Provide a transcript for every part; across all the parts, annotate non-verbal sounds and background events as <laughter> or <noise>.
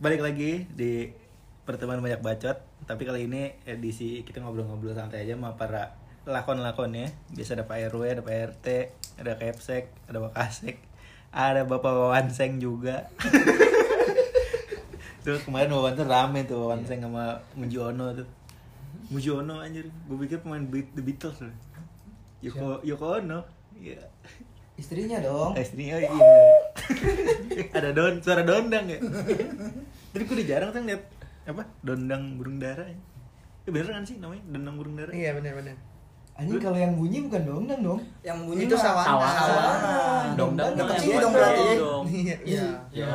balik lagi di pertemuan banyak bacot tapi kali ini edisi kita ngobrol-ngobrol santai aja sama para lakon-lakon ya biasa ada Pak RW ada Pak RT ada Kepsek ada Pak Kasek ada Bapak Wawanseng juga. <laughs> Tuh kemarin Wawan tuh rame tuh Wawanseng sama Mujiono tuh. Mujiono anjir. Gue pikir pemain Beat- The Beatles loh. Yoko Yoko Ono. Iya. Istrinya dong. istrinya iya <laughs> ada don suara dondang ya tapi gue udah jarang tuh lihat apa dondang burung dara ya Eh, bener kan sih namanya dondang burung dara Iya benar-benar. Anjing kalau yang bunyi bukan dongdang dong. Yang bunyi Itu sawana. sawana. Sawana. Dongdang kecil yang dong berarti. dong. Iya. Iya. Ya.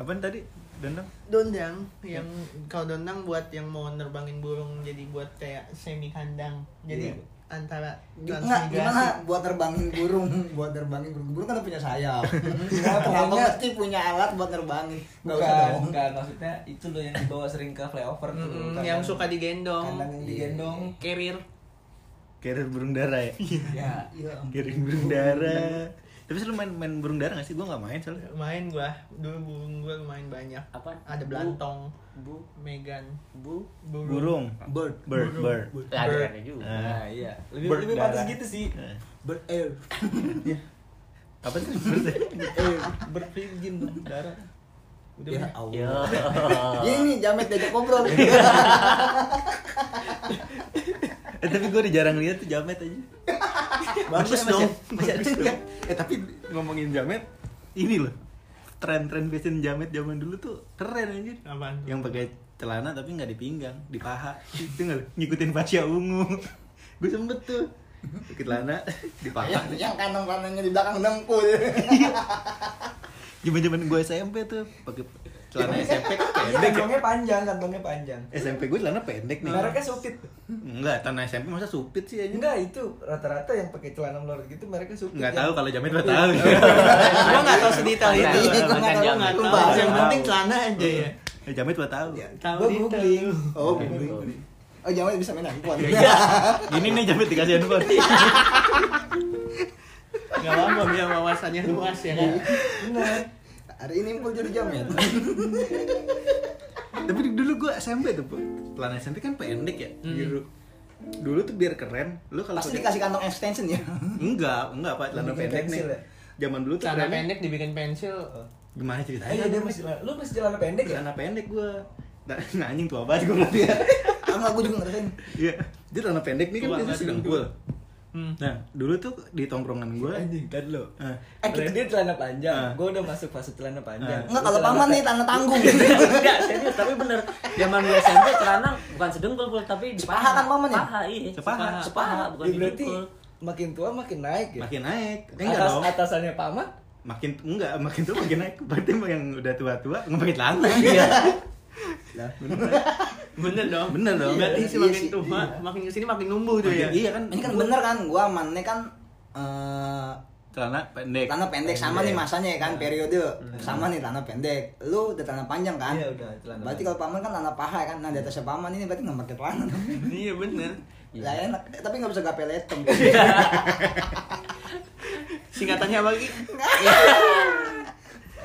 apaan tadi dondang Dondang yang kalau dondang buat yang mau nerbangin burung jadi buat kayak semi kandang. Jadi Iya. Antara transmigrasi. gimana buat terbangin burung, buat terbangin burung. Burung kan punya sayap. <laughs> Kenapa? Mesti punya alat buat terbangin? Enggak usah dong. bukan maksudnya itu loh yang dibawa sering ke flyover tuh. Yang suka digendong. yang digendong. Carrier. carrier burung dara ya Ya. Iya. carrier burung dara tapi selalu main main burung dara gak sih gue gak main soalnya Main gua, dulu burung gua lumayan banyak. Apa? Ada belantong, Bu, Megan, bu. burung Bird. bird bird Ada ada juga. Ah. Nah, iya. Lebih Bird lebih pantas darah. gitu sih. Eh, Bird air. <laughs> apa sih bird Eh, berpinjin dong darah. Udah Ya <laughs> ya. Ini jamet diajak ngobrol. <laughs> eh tapi gue udah jarang lihat tuh jamet aja Bagus Masih- dong. masih ada juga. eh tapi ngomongin jamet ini loh. Tren-tren fashion jamet zaman dulu tuh keren anjir. Apaan? tuh? yang pakai celana tapi nggak di pinggang di paha. <laughs> Itu nggak? Ngikutin Pasya ungu. <laughs> Gue sempet tuh. Pakai celana <laughs> di paha. Yang, yang kantong-kantongnya di belakang dengkul. zaman zaman gue SMP tuh pakai celana SMP Iya, pendek ya. kantongnya panjang, kantongnya panjang. SMP gue celana pendek nih Mereknya supit. enggak celana SMP masa supit sih aja Enggak, itu rata-rata yang pakai celana melorot gitu mereknya supit. nggak ya. tahu kalau jamet mah <laughs> tahu gua nggak tahu sedetail Iya, itu. iya, Gua nggak tahu, jangan nggak tahu. Yang penting celana aja ya. Eh, jamet mah tahu Tahu googling. Oh, googling. Oh, jamet bisa main handphone. gini nih jamet dikasih handphone Gak apa-apa biar wawasannya luas ya kan. Benar. Hari ini pun jadi jamet. <laughs> tapi dulu gue SMP tuh Bu. celana SMP kan pendek ya biru dulu tuh biar keren lu kalau Pasti dikasih kantong extension ya. enggak enggak pak celana pendek nih ya? zaman dulu tuh Celana pendek dibikin pensil. gimana Ah, ceritanya iya dia masih lu masih celana pendek ya? celana pendek gue nah, anjing tua banget gue berarti ya Enggak, gue juga ngerasain. iya dia celana pendek nih kan biasanya sedang dulu. Hmm. nah dulu tuh di tongkrongan gue Anjing, kan lo. Ah. Eh, kita dia celana panjang. Ah. Gua udah masuk fase celana panjang. Ah. Enggak, kalau paman nih tanah tanggung. <laughs> Enggak, serius tapi bener. Zaman gue SMP celana bukan sedengkul Pul, tapi di Sepaha paha. kan, Mama, nih? Paha, iya. Sepaha. Sepaha, bukan Ya, di berarti makin tua makin naik ya. makin naik Eh, enggak Atas, dong atasannya paman makin enggak makin tua makin naik berarti yang udah tua-tua nggak pakai celana iya Lah, <laughs> Bener dong. Bener dong. Berarti Iya, semakin iya sih, tua, iya. makin ke sini makin numbuh tuh ya. iya kan? Ini kan bener kan, gua amannya kan eh celana pendek. tanah pendek sama nih masanya ya kan periode. Sama nih tanah pendek. Lu udah tanah panjang kan? Iya, udah celana berarti kalau paman kan tanah paha kan? Nah di atasnya paman ini berarti nggak pakai celana. <laughs> Iya bener. lah enak. Eh, tapi nggak bisa gape letem <laughs> Singkatannya apa lagi? <laughs>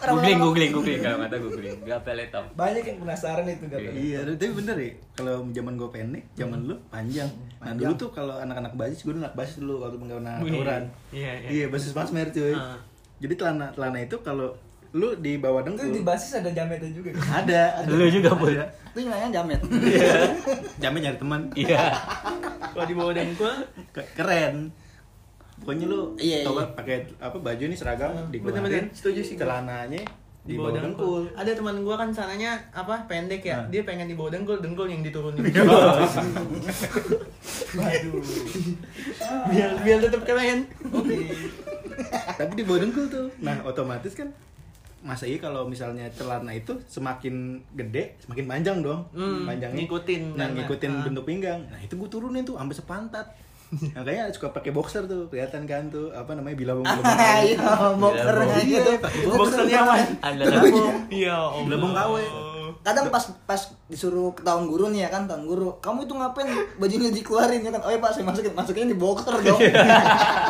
Googling, googling, googling. Kalau kata googling. Gak peletop. banyak yang penasaran itu gak Iya, tapi bener ya. Kalau zaman gue pendek, zaman dulu panjang. Nah Panjang. dulu tuh kalau anak-anak basis, gue anak basis dulu waktu Wih, aturan. iya, iya. Iya, basis pasmer cuy. Ah. Jadi celana celana itu kalau lu di bawah dengkul di basis ada jametnya juga ada, ada. Lu juga. Ada. itu nilainya jamet Iya. Jamin nyari teman. Iya. Kalau di bawah dengkul, Ke- Keren. Pokoknya lu Iya, coba iya. pakai apa baju nih seragam dikeluarin. bener-bener, setuju sih. Celananya di bawah dengkul. Ada teman gua kan sananya apa pendek ya. Ah. Dia pengen di bawah dengkul, dengkul yang diturunin. waduh biar biar tetap keren. Tapi di bawah dengkul tuh. Nah, otomatis kan masa iya kalau misalnya celana itu semakin gede semakin panjang dong Hmm, panjangnya ngikutin nah karena- ngikutin ah. bentuk pinggang nah itu gue turunin tuh sampai sepantat makanya suka pakai boxer tuh kelihatan kan tuh apa namanya bilabong bilabong <laughs> iya boxer Iya, aja tuh. Boxernya apa? Anda Bilabong. Iya, Allah. Bilabong KW. kadang pas pas disuruh ke tahun guru nih ya kan tahun guru kamu itu ngapain? Bajunya dikeluarin ya kan. Oh iya pak saya masukin masukin di boxer dong.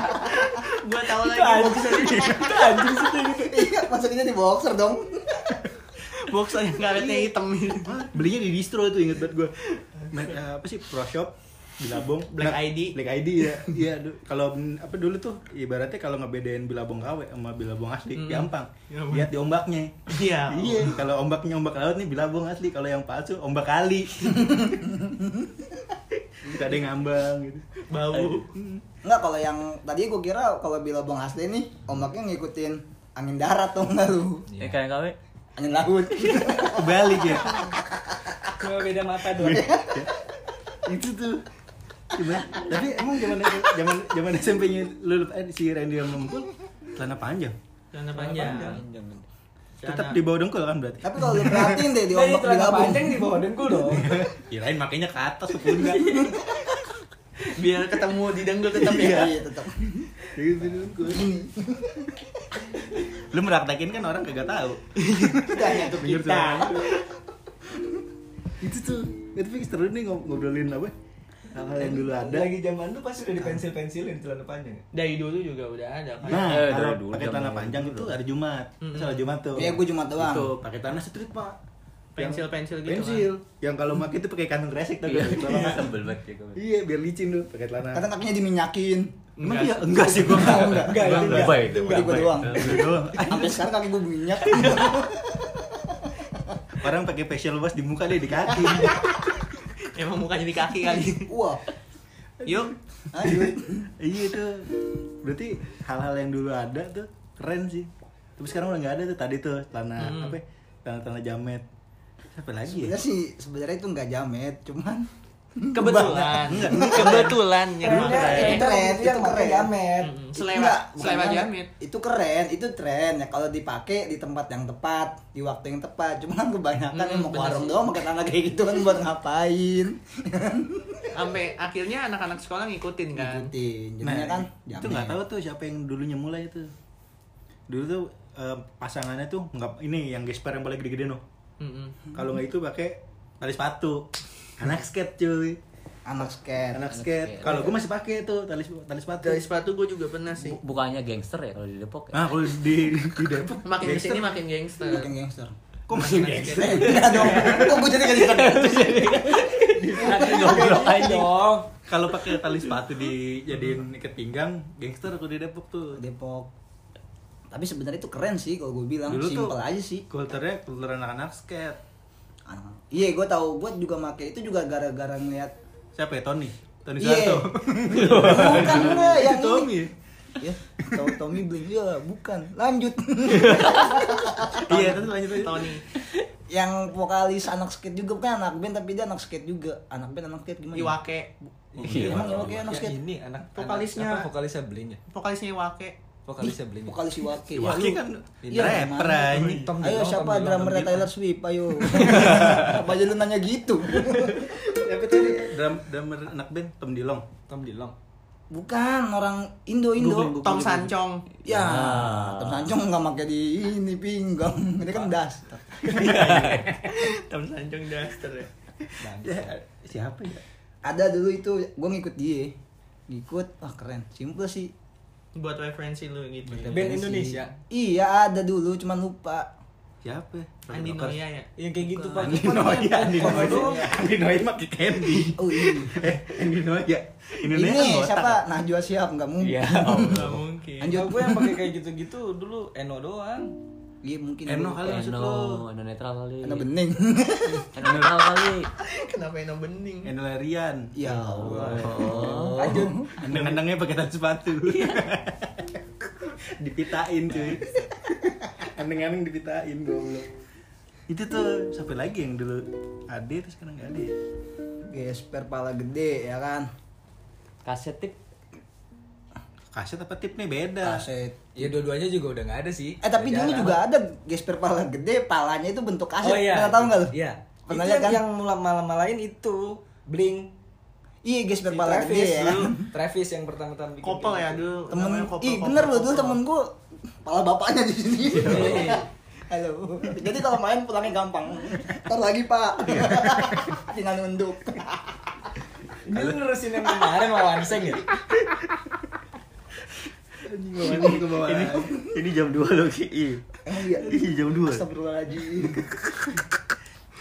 <laughs> Gua tahu itu lagi boxer. itu anjing sih gitu. Iya masukinnya di boxer dong. Box yang karetnya hitam. Belinya di distro tuh inget banget gue apa sih pro shop bilabong Black Nah, ID. black ID ya iya kalau apa dulu tuh ibaratnya kalau ngebedain bilabong KW sama bilabong asli Hmm. gampang Gampang. lihat di ombaknya iya iya kalau ombaknya ombak laut nih bilabong asli kalau yang palsu ombak kali <laughs> Gak ada yang ngambang gitu bau Enggak kalau yang tadi gue kira kalau bilabong asli nih ombaknya ngikutin angin darat tuh enggak lu. Eh kayak KW. Angin laut. kebalik ya Cuma beda mata doang. itu tuh Coba, tapi emang zaman zaman zaman SMP-nya lu eh, si Randy yang mempul celana panjang. Celana panjang. tetap di bawah dengkul kan berarti? Tapi kalau lu perhatiin deh di Dari ombak celana bilabong. panjang di bawah dengkul dong. <laughs> kirain makanya ke atas ke pundak. <laughs> Biar ketemu di dengkul tetap Iya, ya. Iya tetap. Gitu dengkul. lu meraktekin kan orang kagak tahu. Kita hanya untuk Denger kita. itu tuh itu seru nih ngob- ngobrolin apa hal-hal yang dulu ada Lagi zaman lu pasti udah dipensil-pensilin celana panjang. dari dulu juga udah ada kan nah Eh, dari dulu pakai dulu. panjang itu hari Jumat Mm-mm. salah Jumat tuh Iya, gua Jumat doang. itu pakai tanah street pak pensil pensil gitu pensil yang kalau pakai itu pakai kantong kresek tau Iya, gak? tebel banget ya gue. iya biar licin tuh pakai celana Kadang kakinya diminyakin. Emang Enggak. iya? Enggak sih gua enggak. Enggak, enggak, enggak. Lebay itu. Itu gua doang. Enggak doang. Sampai sekarang kaki gue minyak. Orang pakai facial wash di muka deh di kaki. Emang mukanya di kaki kali Wah. yuk Ayo. iya tuh. Berarti hal-hal yang dulu ada tuh keren sih. Tapi sekarang udah nggak ada tuh tadi tuh celana Hmm. apa? ya? Celana-celana jamet. Apa lagi ya? Sebenarnya sih sebenarnya itu nggak jamet, cuman <laughs> kebetulan kebetulan yang itu keren keren, itu keren. jamet. Mm-mm. Selewat- jamet. jamet. Itu keren, itu tren ya kalau dipakai di tempat yang tepat, di waktu yang tepat. Cuman kebanyakan Mm, yang mau warung doang pakai tanah kayak gitu kan buat ngapain? sampai akhirnya anak-anak sekolah ngikutin kan Ikutin. Jadinya kan Nah, itu nggak tahu tuh siapa yang dulunya mulai itu. Dulu tuh eh, pasangannya tuh nggak ini yang gesper yang paling gede-gede no. Mm-mm. Kalau nggak itu pakai tali sepatu. Anak skate cuy. anak skate. Anak skate. skate. Kalau gue masih pakai tuh tali tali sepatu. dari sepatu gue juga pernah sih Bu- Bukannya gangster ya kalau di Depok ya? Nah, kalau di di Depok <laughs> makin gangster. ke sini makin gangster Makin gangster. Kok masih gangster? Enggak dong. Kok gue jadi gangster? Goblok aja. dong. Kalau pakai tali sepatu dijadiin ikat pinggang, gangster aku di Depok tuh. Depok. Tapi sebenarnya itu keren sih kalau gue bilang Dulu tuh aja sih. Kulturnya kultur anak-anak skate. Anak- Iya, gue tahu. Gue juga make itu juga gara-gara ngeliat. Siapa ya Tony? Tony Iya. Soeharto. bukan enggak yang Itu Tommy. ini. Ya, tahu Tommy Bling ya, bukan. Lanjut. <laughs> Iya, terus lanjut aja. Tony yang vokalis anak skate juga bukan anak band tapi dia anak skate juga. Anak band anak skate gimana? Iwake Iya. Emang Iwake anak skate? ini anak Vokalisnya. apa vokalisnya Blink ya? vokalisnya Iwake Vokalisnya Blink. Vokalis Iwake. Ya, lu- kan Iya, rapper Ayo siapa Tom Dilong. Taylor Swift? Ayo. <laughs> Apa aja lu nanya gitu? Siapa tadi? Drum drummer anak band Tom Dilong. Tom Dilong. Bukan orang Indo Indo. Tom Sancong Ya, Ah. Tom Sancong nggak pakai di ini pinggang. Ini kan das. <laughs> Tom Sancong Duster ya Ya, siapa ya? Ada dulu itu, gue ngikut dia. Ngikut, wah keren. Simple sih. Buat referensi lu gitu ya. Band Indonesia. Iya ada dulu, cuman lupa. Siapa? Andi. Noya ya Yang kayak gitu Pak. Andi Noya, Andi Noya. Andi Noya pakai candy. <laughs> Oh iya. Eh, Andi Noya. Indonesia Ini kan siapa? Najwa Shihab nggak mungkin. Iya. nggak mungkin Lanjut. Kalau gue yang pakai kayak gitu-gitu dulu Eno doang. Iya mungkin. Eno dulu. kali maksud Eno, lo. Eno netral kali. Eno bening. <laughs> Eno netral kali. kenapa Eno bening Eno Larian. ya Allah. Oh. Andang-andangnya pakai tali sepatu. <laughs> dipitain cuy. Andeng-andeng dipitain goblok. Itu tuh sampai lagi yang dulu ada terus sekarang nggak ada. Gesper pala gede ya kan. Kaset tip. Kaset apa tip nih beda. Kaset. Ya dua-duanya juga udah nggak ada sih. Eh tapi dulu juga ada gesper pala gede, palanya itu bentuk kaset. Oh iya. Pernah tahu nggak lu? Iya. Pernah Itu lihat yang, kan? yang malam-malain itu Blink. Iya gesper Si pala Travis gede ya kan. dulu. <laughs> Travis yang pertama-tama bikin. kopel ya dulu Temen, kopel, ih bener loh dulu temen gua pala bapaknya di sini. Iya. <laughs> Halo. Jadi kalau main pulangnya gampang. Ntar lagi pak. <laughs> Tinggal nunduk. Ini lu nerusin yang kemarin lawan Seng ya? Ini, ini jam 2 loh Ki. Ih. Emang iya. Ih, jam dua. Astagfirullahaladzim. <laughs>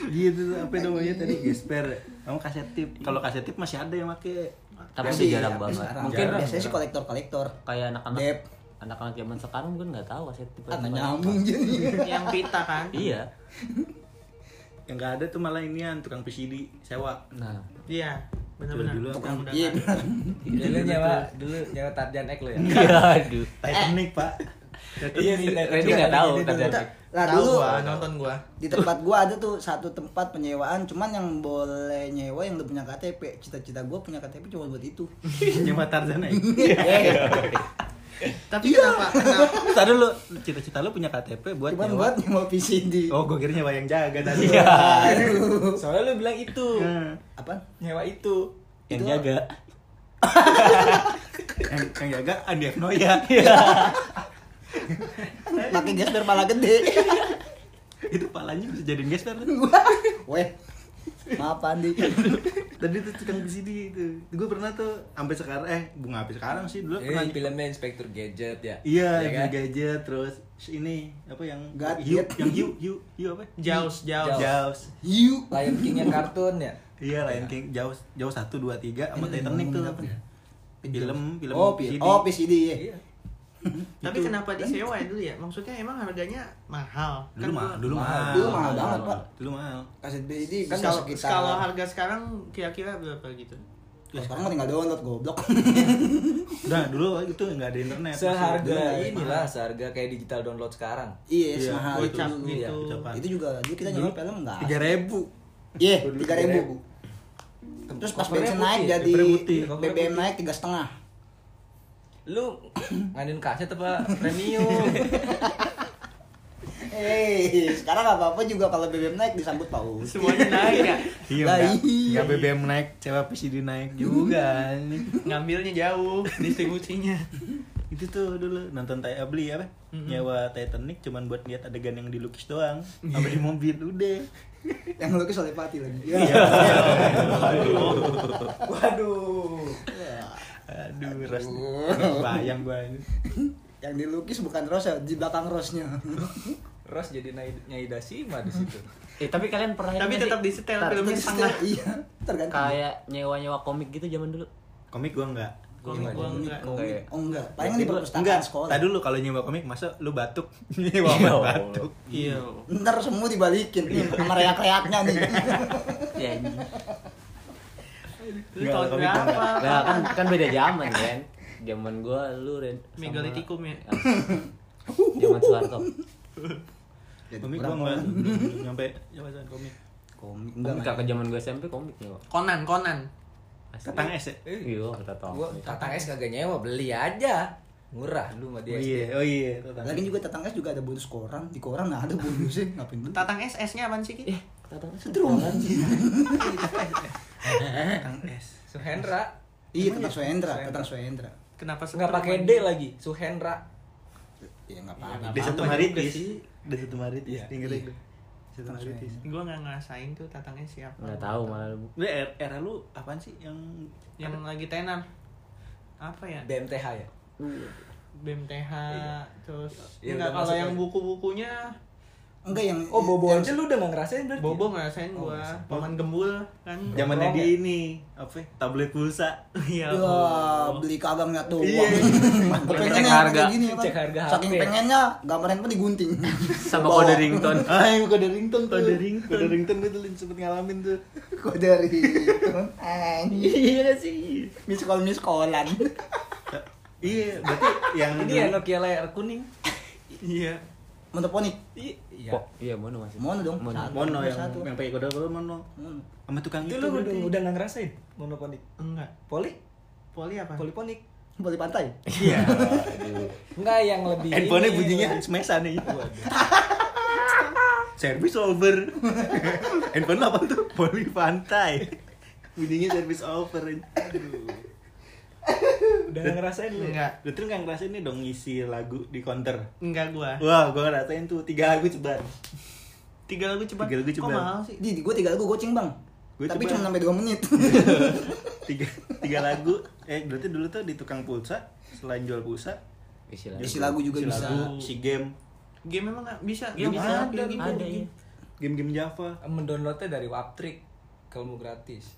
Gitu tuh, apa namanya tadi gesper. Kamu kaset tip. Kalau kaset tip masih ada yang make. Tapi Masih, jarang ya, banget. sekarang. Mungkin biasanya sih kolektor-kolektor. kayak anak-anak Dep. anak-anak zaman sekarang mungkin nggak tahu kaset nggak tipe nyambung <laughs> jadi. yang pita kan Iya. Yang nggak ada tuh malah inian tukang PCD sewa. Nah, iya benar-benar apa? udah Iya. Dulu nyawa, dulu nyawa Tarjan Ek lo ya. aduh. Titanic, Pak. Iya nih, Randy nggak tahu Tarjan. Ek. Dulu gua nonton gua di tempat gua ada tuh satu tempat penyewaan cuman yang boleh nyewa yang udah punya KTP cita-cita gua punya KTP cuma buat itu <laughs> Nyewa Tarzan aja. Tapi kenapa kenapa Tadi dulu cita-cita lu punya KTP buat cuman nyewa. buat nyewa PCD Oh, gue kira nyewa yang jaga tadi. Iya. Aduh. Soalnya lu bilang itu. Nah, apa Nyewa itu. yang Itu- jaga. <laughs> yang, yang jaga Andi. Noya. pakai <laughs> gas biar pala gede Itu palanya bisa jadiin gesper tuh. weh maaf Andi Tadi tuh tukang PCD itu. Gue pernah tuh sampai sekarang eh bunga sampai sekarang sih dulu pernah Eh, filmnya Inspektur Gadget ya. Iya, Ya yang kan? gadget terus ini apa yang Gadget. hiu, yang hiu, hiu, hiu apa? Jaws, Jaws. Jaws. hiu Lion King-nya kartun ya. Iya, Lion King Jaws, Jaws satu dua tiga sama Titanic tuh. Film, film oh PCD. oh PCD ya Iya. <laughs> Tapi Itu. kenapa disewa ya dulu ya? Maksudnya emang harganya mahal. Dulu Kan mahal, dulu mahal. Dulu mahal banget, Pak. Dulu mahal. kaset BD Kan kalau sekitar kalau harga sekarang kira-kira berapa gitu? Ya, sekarang mah tinggal download goblok <laughs> Udah, dulu itu nggak ada internet. Seharga inilah, seharga kayak digital download sekarang. iya Iya, semahal itu gitu. Ucapan. itu juga dulu kita nyewa film enggak Tiga ribu. iya tiga ribu terus pas bensin naik jadi BBM naik tiga setengah Lu ngadain kaset apa premium? <laughs> Eh, sekarang apa apa juga kalau BBM naik disambut paus. Semuanya naik ya. <laughs> Iya, Lah, enggak. iya. Enggak BBM naik, sewa PCD naik juga. Ngambilnya jauh distribusinya. <laughs> itu tuh dulu nonton tay beli apa nyewa Titanic cuman buat lihat adegan yang dilukis doang apa di mobil udah Yang lukis oleh Pati lagi. Iya. Waduh. Aduh ras bayang gua ini Yang dilukis bukan rose ya, di belakang rose-nya. Ros jadi Nyai Nyai Dasima di situ. Eh, tapi kalian pernah Tapi tetap sih? disetel Tar- filmnya setengah. Iya, tergantung. Kayak nyewa-nyewa komik gitu zaman dulu. komik gua enggak Komik gua enggak. Kayak Oh enggak, paling di perpustakaan enggak sekolah. tadi dulu kalau nyewa komik masa lu batuk <laughs> nyewa Iya. batuk Iya. Ntar semua dibalikin sama reak-reaknya nih. <laughs> Ya. Lu tahun berapa? Nah, kan kan beda zaman kan. Zaman gua lu Ren. Megalitikum ya? Zaman Soeharto. komik gua enggak nyampe nyewa komik Komik Enggak, enggak. ke zaman gua SMP komik nyewa. Konan, Konan. Asli. Katang es ya Iya, kata tahu. gua tatang es kagak nyewa, beli aja. Murah lu sama oh dia. iya oh iya Tatang Lagi juga tetangga juga ada bonus koran. Di koran nah ada bonusnya, ngapain <laughs> dulu? Tatang S, S-nya apaan sih, Ki? Eh, kata tahu. Terus. <laughs> Tatang es Suhendra. Iya, tentang Suendra, tentang Suendra. Kenapa Enggak seteru, pakai D lagi, Suhendra. Iya, enggak apa-apa. Desa apa-apa Tumaritis juga sih. Desa Tumaritis Iya. tinggal Iya. itu Gua nggak ngerasain tuh Tatang S siapa. Enggak tahu malah lu. Lu era, lu apaan sih yang Yang lagi tenar. Apa ya? BMTH ya. BMTH Iya. terus Iya, enggak kalau yang buku-bukunya Enggak yang Oh, Bobo yang- aja lu udah gak ngerasain berarti. Bobo ngerasain Oh, gua paman gembul kan zamannya Nongkrong di ya? ini apa ya, tablet pulsa iya <laughs> Ya, beli kagak ngeliat doang. Iya. <laughs> Kepengennya Cek harga. gini ya kan. Cek harga Saking pengennya gambar handphone digunting. <laughs> Sama Bawa. kode ringtone. ah kode ringtone tuh Kode ringtone. kode ringtone gue dulu sempet ngalamin tuh Kode ringtone. Iya sih Miss call miss callan. iya berarti yang Ini ya Nokia layar kuning. iya Monoponik. Iya. Kok iya mono masih. Mono dong. Mono. Satu. mono yang Satu. yang pakai kode kode mono Mono. sama tukang Itu itu, lu udah berarti. udah gak ngerasain monoponik. enggak Poli? poli apa Poliponik. Boleh pantai. iya <laughs> Enggak yang lebih handphonenya ini. bunyinya semesa nih <laughs> service over <laughs> handphone apa tuh poli pantai bunyinya service over aduh Udah gak ngerasain lu. ya? enggak Lu tuh nggak ngerasain nih dong ngisi lagu di counter enggak gua Wah, gua ngerasain tuh tiga lagu ceban. tiga lagu cepat Tiga lagu kok cepat. mahal sih Di, di gue tiga lagu goceng bang. Gua Tapi cuma sampai 2 menit. <laughs> tiga tiga lagu. Eh, berarti dulu tuh di tukang pulsa selain jual pulsa, Istilah. Isi lagu juga isi bisa. lagu, si game. Game memang nggak bisa. Game Nggak bisa, ada gitu. ada iya. Game-game Java. Mendownloadnya dari Waptrick kalau mau gratis.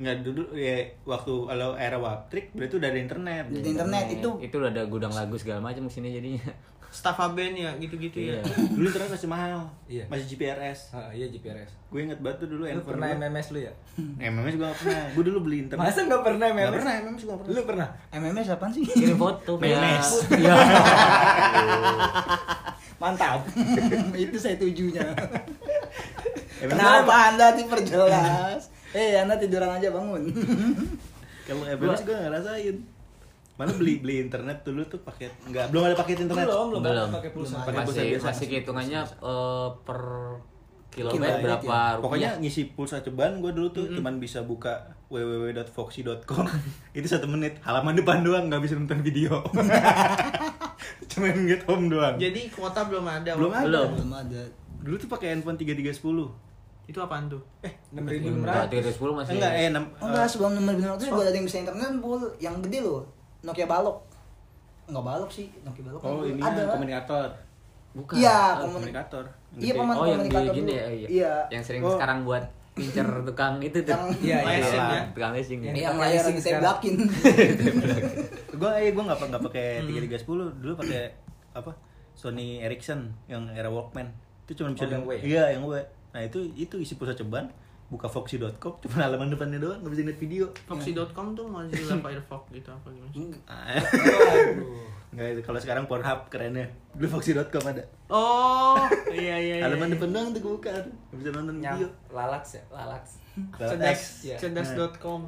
Nggak dulu ya waktu kalau era Waptrick berarti udah ada internet. Di internet itu itu udah ada gudang lagu segala macam sini jadinya. Staffa band ya gitu-gitu ya. Iya. <laughs> Dulu internet masih mahal. Iya. Masih GPRS. Ah, iya GPRS. Gue inget banget tuh dulu Lu pernah gua. MMS lu ya? <laughs> MMS gue gak pernah. Gue dulu beli internet. Masa nggak pernah MMS? Gak pernah, MMS gue gak pernah. Lu pernah? MMS apaan sih? Kirim foto <laughs> Memes. Iya. Mantap. itu saya tujunya. MMS Kenapa Anda diperjelas? Eh, Anda tiduran aja bangun. <laughs> Kalau MMS gue gak ngerasain. Mana beli beli internet dulu tuh paket enggak belum ada paket internet. Belum, belum, Belum. pakai pulsa. Pakai pulsa Masih biasa. masih kehitungannya eh, per kilometer Kilometer, berapa ya. rupiah. Pokoknya ngisi pulsa ceban gue dulu tuh cuman bisa buka www.foxy.com <laughs> itu satu menit halaman depan doang nggak bisa nonton video <laughs> cuman get home doang Jadi kuota belum ada. belum ada Belum. Belum ada. dulu tuh pakai handphone 3310 Itu apaan tuh? eh Enam ribu Enggak, 310 masih. enggak eh enam Oh, enggak, sebelum nomor benar terus juga ada yang bisa internet pul yang gede loh. Nokia balok. Enggak balok sih, Nokia balok. oh ini ada. ya, komunikator Bukan. Iya, Oh, komun- komunikator Iya, paman Oh, yang komunikator gini dulu. ya, iya. Iya. Yang sering Oh. sekarang buat pincer <laughs> tukang itu tuh. Yang- Iya, iya. Leasing iya. ya. Tukang leasing. Yang Iya, Yang layar leasing yang sekarang. ditemblakin. <laughs> gue eh gue nggak nggak pakai tiga tiga sepuluh dulu pakai apa Sony Ericsson yang era Walkman itu cuma bisa Oh, yang W? iya yang W nah itu itu isi pulsa ceban buka foxy.com cuma halaman depannya doang nggak bisa lihat video Foxy.com tuh Mozilla <laughs> Firefox gitu apa gimana? Ah, nggak itu kalau sekarang Pornhub kerennya dulu foxy.com ada Oh, <laughs> iya iya. iya. halaman depan doang tuh buka tuh nggak bisa nonton Nyam, video lalaks ya, lalaks. Cerdas. Iya. cerdas.com.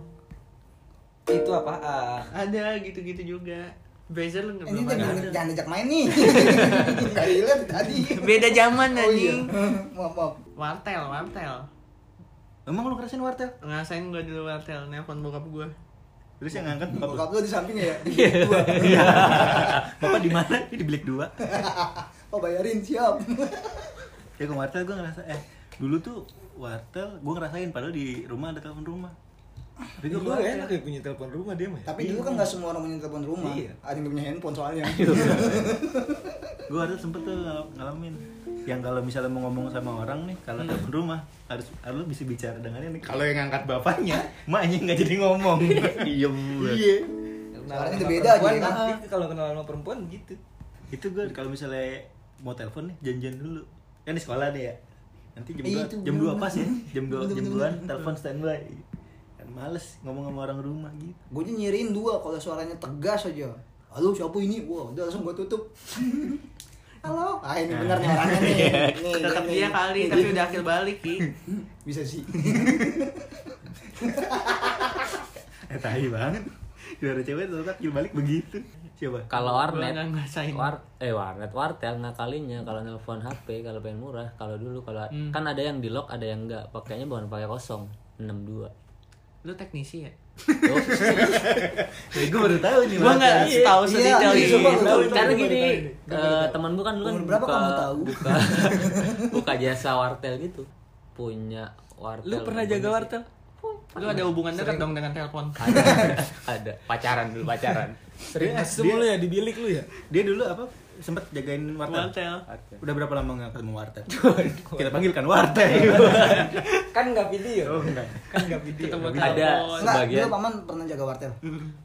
Itu apaan? Ada gitu-gitu juga. Brazer lu nggak Ini belum ada. jangan ajak main nih. <laughs> Enggak relate tadi. Beda zaman Oh iya. anjing. Maaf, maaf. Wartel, wartel. emang lu ngerasain wartel Ngerasain gua dulu wartel, nelpon bokap gua. terus yang ngangkat bapak Bokap lu di samping ya? Di Iya. bilik dua. bapak di mana Ini di bilik dua Oh, bayarin siap. ya gue wartel gue ngerasa eh dulu tuh wartel gue ngerasain padahal di rumah ada telepon rumah tapi gue Lu enak ya punya telepon rumah dia mah. ya? Tapi dulu kan nggak semua orang punya telepon rumah. Iya. Ada yang punya handphone soalnya. gue ada sempet tuh ngal- ngalamin yang kalau misalnya mau ngomong sama orang nih kalau telepon rumah harus harus bisa bicara dengannya nih kalau yang ngangkat bapaknya maknya nggak jadi ngomong <laughs> iya Soalnya sama beda aja, kan? nanti kalau kenal sama perempuan gitu. itu gue kalau misalnya mau telepon nih janjian dulu kan di sekolah deh ya nanti jam Iya, dua itu jam dua pas ya jam dua jam duaan bener. telepon standby kan males ngomong sama orang rumah gitu Gue tuh nyiriin dua kalau suaranya tegas aja. Halo, siapa ini? Wah, udah langsung gue tutup. <laughs> Halo. Ah, ini benar nih orangnya nih. <laughs> nih Tetap dia kali, Nih, tapi nih. udah akhir balik ki. <laughs> bisa sih. <laughs> eh tahi banget Juara cewek tetap balik begitu Siapa? Kalau warnet, war, eh warnet, wartel ngakalinya kalau nelpon HP kalau pengen murah. Kalau dulu kalau Hmm. kan ada yang di lock, ada yang enggak. Pakainya bukan pakai kosong, 62. Lu teknisi ya? <laughs> Ya, gue baru tahu nih wartel. nggak Iya, tahu iya, sedetail iya, ini. coba. Karena gini, eh, teman gua kan dulu kan berapa buka, kamu tahu? buka <laughs> buka jasa wartel gitu. Punya wartel. Lu pernah jaga wartel? Lu ada hubungan dekat dong dengan telepon. Ada, ada. Pacaran dulu, pacaran. Sering Dia- mesum dia- lu ya di bilik lu ya? Dia dulu apa? Sempet jagain wartel. Wartel. Udah berapa lama nggak ketemu wartel? Kita panggilkan wartel. <laughs> Kan enggak video. Oh, enggak. Kan enggak video. Ketemu Ada telepon. Enggak, sebagian. dulu paman pernah jaga wartel.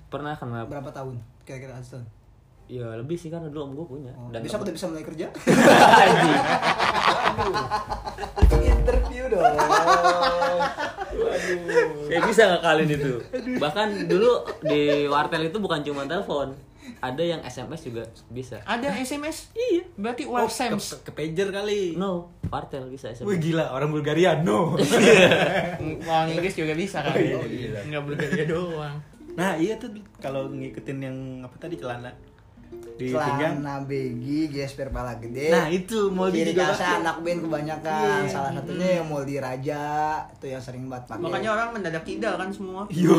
Pernah kenapa? Berapa tahun? Kira-kira tahun. Ya lebih sih karena dulu om gua punya. Oh, Dan besok udah bisa mulai kerja? <laughs> Interview dong. Kayak bisa ngakalin itu. Bahkan dulu di wartel itu bukan cuma telepon, ada yang SMS juga bisa. Ada SMS? Iya. Berarti WhatsApp. Ke, ke pager kali. No, wartel bisa Wih SMS. gila, orang Bulgaria no. <laughs> Orang Inggris juga bisa kan? iya, iya. Enggak Bulgaria doang. Nah iya tuh kalau ngikutin yang apa tadi celana di pinggang. Celana begi, gesper pala gede. Nah itu mau di juga pakai. anak band kebanyakan. Iya. Salah satunya yang mau di Raja itu yang sering banget pakai. Makanya orang mendadak kidal kan semua. Yo,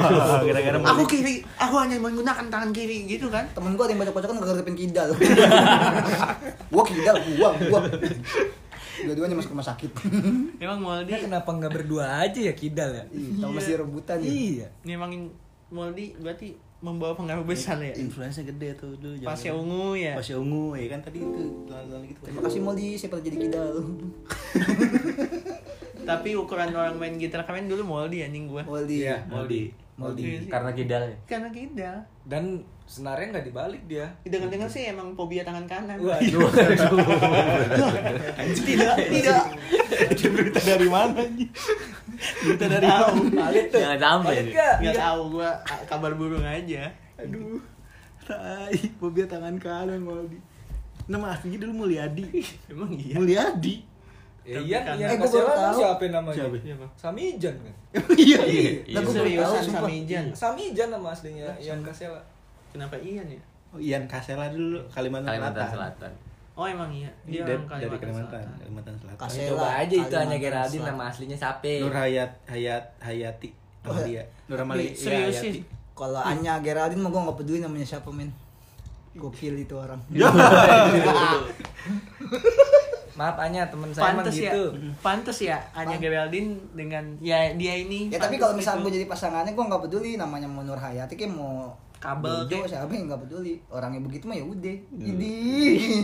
<laughs> gara-gara Aku kiri, aku hanya menggunakan tangan kiri gitu kan. temen gua ada yang bacok-bacokan gak ngerti kidal. <laughs> gua kidal, gua, gua. Dua-duanya masuk rumah sakit. <laughs> Emang Moldi, Dia kenapa enggak berdua aja ya kidal ya? Iya, Sama masih rebutan ya. Iya. memang Moldi berarti membawa pengaruh besar ya. influence gede tuh dulu Pasnya ungu ya. Pasnya ungu ya kan tadi itu lalu gitu Terima kasih Moldi, saya pernah jadi kidal. <laughs> Tapi ukuran orang main gitar keren dulu Moldi anjing gua. Moldi. Iya. Moldi Moldi. Karena kidalnya. Karena kidal. Dan senarnya nggak dibalik dia. Dengar-dengar sih emang fobia tangan kanan. Waduh. <laughs> tidak, tidak. itu berita dari mana nih berita dari Tahu. Balik tuh. Jangan sampai. Balik nggak? Nggak tahu gua kabar burung aja. aduh tai fobia tangan kanan Moldi nama aslinya dulu Mulyadi <laughs> Emang iya. Mulyadi Ya, Ian, kan- Ian Eh, gua baru kan tahu. siapa namanya? Siapa? Siapa? Samijan kan? <laughs> iya Iya. Lah, gua baru tahu, Seriusan sumpah. sama Ijan. Samijan nama aslinya Ian Kasela. Kenapa Ian ya? oh, Ian Kasela dulu Kalimantan, Kalimantan Selatan. Oh emang iya. Dia Dari, orang dari Kalimantan Kalimantan Selatan. Kalimantan Selatan Kasela. Coba aja itu hanya Kalimantan Geraldine Selatan. nama aslinya siapa? Nur Hayat Hayat Hayati nama dia Nur Amali Tapi serius sih. Kalau Anya Geraldine mah gue gak peduli namanya siapa men. Gokil itu orang. <laughs> Maaf Anya, temen saya emang ya, gitu. pantes ya Anya Geraldine dengan ya dia ini. Ya tapi kalau misalnya gitu. gue jadi pasangannya gue gak peduli namanya mau Nur Hayati kayak mau Kabel Jojo kayak- siapa yang gak peduli orangnya begitu mah ya udah Iya. jadi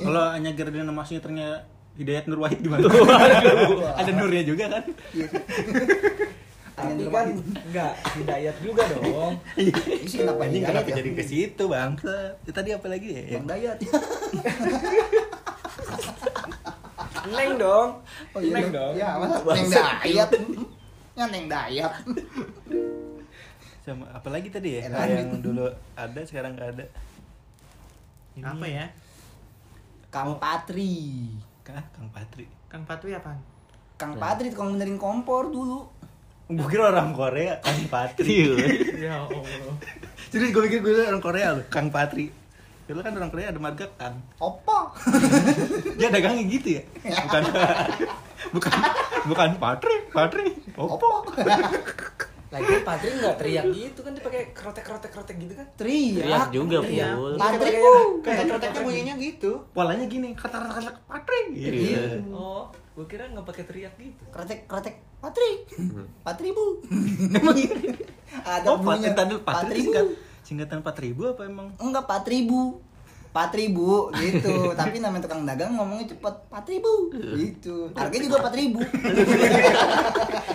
kalau hanya Gerdina nama ternyata Hidayat Nur Wahid gimana? <laughs> Ada Nurnya juga kan? Tapi kan enggak hidayat juga dong. Isi kenapa Ini kenapa ya? jadi ke situ bang? Tadi apa lagi ya? Bang Dayat Neng dong. Oh iya Neng Neng. dong. Ya masa Neng Dayat Ya Neng Dayat Sama apa lagi tadi ya? Enak. yang dulu ada sekarang nggak ada. apa ya? Kang Patri Kah? Kang Patri. Kang Patri apaan? Kang Patri tukang benerin kompor dulu Gue kira orang Korea, Kang Patri. <laughs> Ya Allah. Jadi gue pikir gue orang Korea loh, Kang Patri. Dulu kan orang Korea ada marga Kang. Opa <laughs> Dia dagangnya gitu ya? Bukan <laughs> bukan bukan Patri, Patri. Opo. Lagi Patri enggak teriak gitu kan dia pakai krotek-krotek-krotek gitu kan. Teriak Teriak juga, Iya. Pul. Patri Kayak kotaknya bunyinya gitu. Polanya gini, kata-kata Patri. Gitu. Iya. Oh, gua kira enggak pakai teriak gitu. Kretek kretek Patri Patri bu Emang gitu Ada Oh, bunyinya tadi Patri Patri singkatan 4000 apa emang? Enggak Patri bu Patri bu gitu <laughs> tapi namanya tukang dagang ngomongnya cepet Patri bu gitu harganya juga empat ribu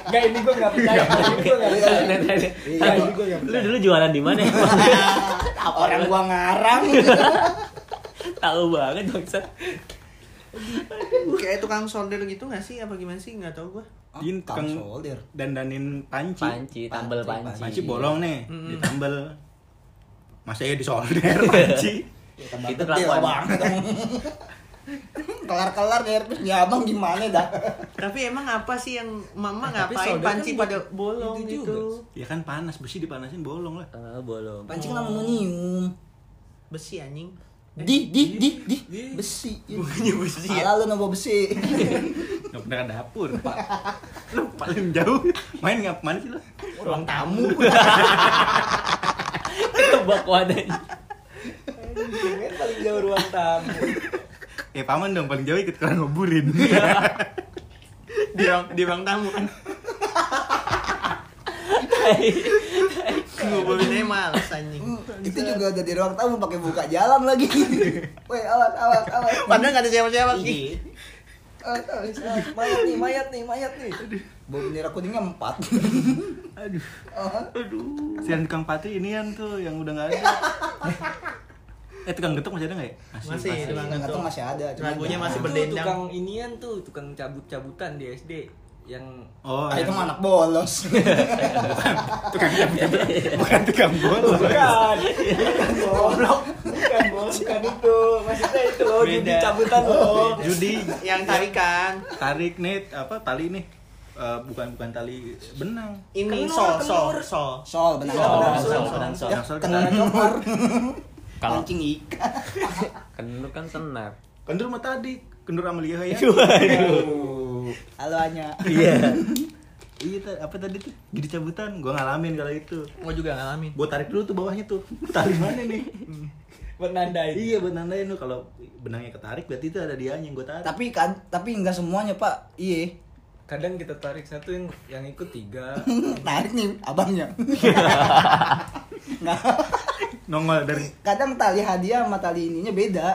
Enggak ini percaya. Percaya. Nen, nen. Iya, ini gua enggak Lu percaya. dulu jualan di mana <laughs> orang gua ngarang <laughs> Tahu banget maksud. Kayak tukang solder gitu gak sih? Apa gimana sih? Gak tau gua. Dia Kang tukang solder dandanin panci. Panci, tambel Panci, panci. Bolong nih, ditambel. Masa ya disolder panci. Itu kelakuan. banget kelar kelar deh terus ya abang gimana dah Tapi emang apa sih yang mama Tapi ngapain panci kan pada bolong itu gitu? Ya kan panas, besi dipanasin bolong lah. Ah, bolong. pancing aluminium Besi anjing. di di di di besi Bukannya besi ya? Ala lu nopo besi <laughs> Gak pernah ke dapur, Pak. Lu paling jauh main ngap mana sih lu? Ruang tamu. <laughs> Tebak wadahnya. Kan paling jauh ruang tamu. Eh paman dong paling jauh ikut kalian ngoburin. di ruang di ruang tamu kan. Ngobrolin males anjing. itu juga udah di ruang tamu pakai buka jalan lagi weh awas awas awas Padahal gak ada siapa-siapa Iya. sih. Awas, awas, awas. Mayat nih, mayat nih, mayat nih. bau bendera kuningnya empat Aduh. Aduh. Si Kang Pati ini yang tuh yang udah nggak ada. <laughs> eh tukang getuk masih ada nggak ya? Masih, tukang nggak tahu getuk. masih ada cuma Lagunya jangan. masih Itu berdendang. tukang inian tuh, tukang cabut-cabutan di SD yang Oh, ah, itu yang- mah anak bolos <laughs> tukang cabut. Bukan tukang bola. bukan goblok bukan bukan itu maksudnya itu loh Beda. judi cabutan loh Judi Yang tarikan. tarik nih apa tali nih Eh, bukan bukan tali benang Ini sol sol sol. sol benar Iya, sol benar, sol sol, sol, sol. ya Sol <laughs> Kalau pancing ikan. <laughs> Kenur kan senar. kendur mah tadi kendur Amelia ya <laughs> halo Anya. Iya. <laughs> Iya apa tadi tuh? Gini cabutan gua ngalamin kalau itu. Gua juga ngalamin. gua tarik dulu tuh bawahnya tuh. Tali mana nih? Buat nandain. Iya buat nandain tuh. Kalau benangnya ketarik berarti itu ada dianya yang gua tarik. Tapi kan tapi nggak semuanya pak. Iya. Kadang kita tarik satu yang yang ikut tiga. Tarik nih abangnya. Nggak nongol dari kadang tali hadiah sama tali ininya beda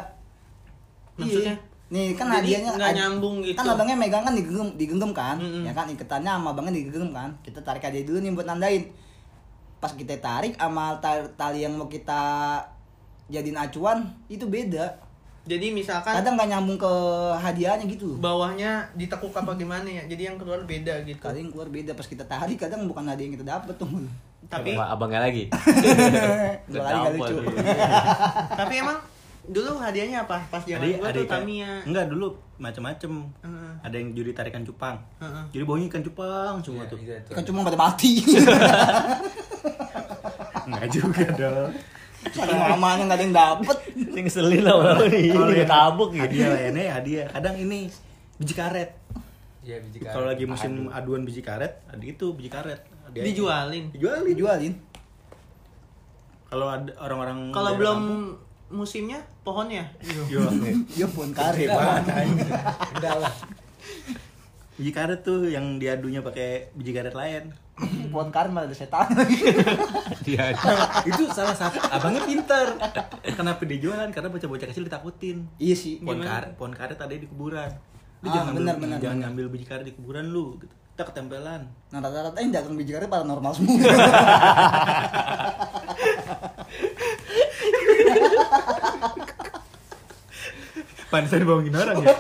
Maksudnya? Iya. nih kan Jadi hadiahnya nggak ad- nyambung gitu. kan abangnya megang kan digenggam digenggam kan Mm-mm. ya kan iketannya sama abangnya digenggam kan kita tarik hadiah dulu nih buat nandain pas kita tarik sama ta- tali yang mau kita jadiin acuan itu beda Jadi misalkan kadang nggak nyambung ke hadiahnya gitu bawahnya ditekuk apa gimana ya. Jadi yang keluar beda gitu. kadang keluar beda pas kita tarik kadang bukan hadiah yang kita dapet tuh Tapi Abang- abangnya lagi. <laughs> dua kali nggak lucu <laughs> tapi emang dulu hadiahnya apa? Pas zaman Ada gua tuh ikan- Tamiya. Enggak dulu macem-macem. Heeh. Ada yang juri tarikan cupang. Heeh. Jadi baunya ikan cupang semua tuh. Iya, itu. kan cuma pada mati <laughs> Enggak juga dong. saking mamanya nggak ada yang dapet Sing ngeselin lah orang ini. Kalau yang tabuk gitu. Hadiah lainnya hadiah. Kadang ini biji karet. Iya, biji karet. Kalau lagi musim aduan biji karet, ada itu biji karet. Hadiah. Dijualin. Dijualin. dijualin Kalau ada orang-orang Kalau belum kampung, musimnya pohonnya. Yo. ya pun karet Udah lah. Biji karet tuh yang diadunya pakai biji karet lain. pohon karet malah ada setan Dia itu salah satu abangnya pinter. Kenapa dijualan? Karena bocah-bocah kecil ditakutin. iya sih Pohon karet, pohon karet ada di kuburan. Lu Ah, jangan benar, ngambil, benar, jangan ngambil biji karet di kuburan lu gitu. Kita ketempelan. nah rata-rata yang dagang biji karet pada normal semua <laughs> Pantesan bohongin orang ya.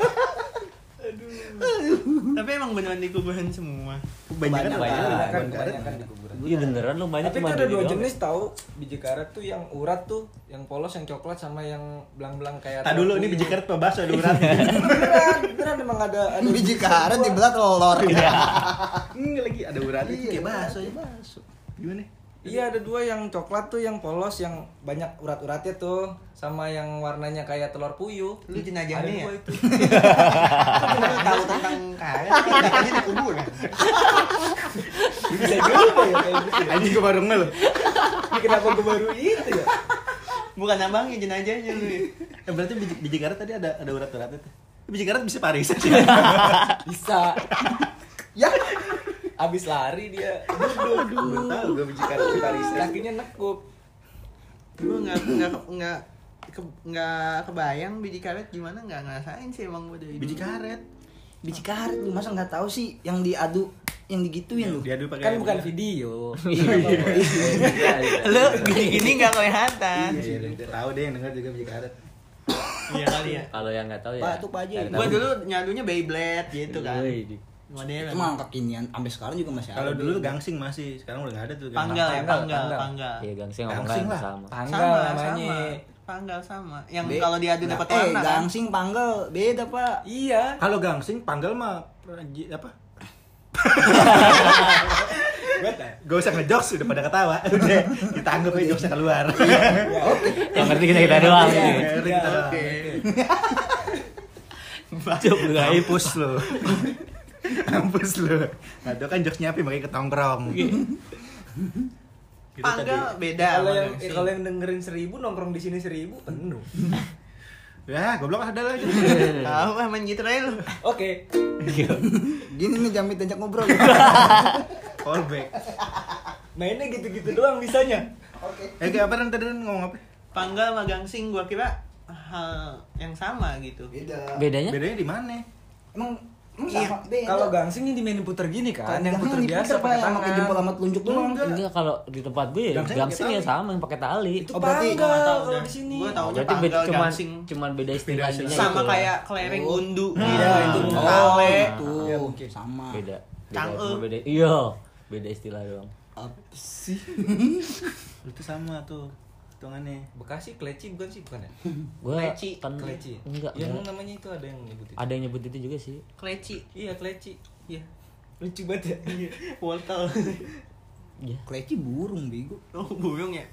Tapi emang beneran di kuburan semua. Kebanyakan Banyak, Kebanyakan, karet. kebanyakan di kuburan. Iya beneran lu mainnya Tapi cuma itu ada di dua doang. jenis tahu biji karet tuh yang urat tuh, yang polos, yang coklat sama yang belang-belang kayak. Tak dulu ini biji karet apa bakso ada urat. <laughs> beneran, beneran emang ada ada biji karet dibelah telur Enggak lagi ada urat Iya, kayak bakso ya. bakso. Gimana? Iya ada dua yang coklat tuh yang polos yang banyak urat-uratnya tuh sama yang warnanya kayak telur puyuh. Lu jenazahnya Ada ya? dua itu. <laughs> Lu tahu tentang karet, katanya di kuburan. Bisa juga ya kayak gitu. ya. Anjing gua baru ngel. Ini kenapa gue baru itu ya? Bukan abangnya jenazahnya lu. ya. Eh, berarti biji, biji karet tadi ada ada urat-uratnya tuh. Biji karet bisa paris. <laughs> Bisa. ya Abis lari dia Aduh, baru tahu paris. kakinya nekuk. Gue nggak nggak nggak ke- nggak kebayang biji karet gimana nggak ngerasain sih emang gue dari Biji karet. biji karet lu masa nggak tahu sih yang diadu yang digituin lu Diadu pakai Kan bukan video. <laughs> Lu gini-gini nggak kelihatan. Iya, iya, tahu deh yang dengar juga biji karet. Iya kali ya. Kalau yang nggak tahu ya. Pak, tuh Pak cari Gue dulu nyadunya Beyblade gitu kan. Modern. itu mah kekinian sampai sekarang juga masih ada Kalau dulu gangsing masih, sekarang udah nggak ada tuh. Panggal ya, Panggal, panggal, panggal. panggal. Iya gangsing ngomong Gangsing lah. sama. Panggal namanya. Panggal sama. Yang Be- kalau diadu dapat eh warna kan. gangsing panggal beda pak Iya. Kalau gangsing panggal mah apa? <laughs> Gak usah ngejokes udah pada ketawa <laughs> Udah kita anggap aja jokesnya keluar Yang ngerti kita kita doang. Iya. nih. Ngerti kita doang. Oke. Jok <laughs> lu lo Mampus Nggak tau kan jokesnya apa makanya ketongkrong <laughs> Gitu Panggal tadi. beda. Kalau sama yang gangsing. kalau yang dengerin seribu nongkrong di sini seribu penuh. <laughs> Ya goblok ada lagi <laughs> Tahu ah main gitu aja lu. Oke. gini nih jamit ajak ngobrol Callback Mainnya gitu-gitu doang bisanya. Eh kayak apa tadi ngomong apa? Panggal sama gangsing gua kira hal yang sama gitu. beda Bedanya? Bedanya di mana? emang Iya, sama Kalau gangsing ini dimainin puter gini kan, yang puter biasa pak pakai yang pakai jempol tangan. sama telunjuk doang Enggak. Enggak kalau di tempat gue ya Gangsing gangsing ya sama yang pakai tali. Itu Oh, berarti- panggal tahu kalau di sini. Gua taunya Berarti beda, panggal cuman gangsing. cuman beda Beda istilahnya. sama gitu. kayak kelereng Oh. gundu Nah, gitu. itu. Tale. tuh Ya, mungkin. sama beda. Beda. Iya, beda istilah doang. apa sih Itu sama tuh Hitungannya Bekasi kleci bukan sih bukan ya? <laughs> Gua Kleci. kan Kleci. enggak. Yang enggak. namanya itu ada yang nyebut itu. Ada yang nyebut itu juga sih. Kleci. Iya kleci. Iya. Lucu banget ya. Wortel. Iya. kleci burung bego Oh, burung ya.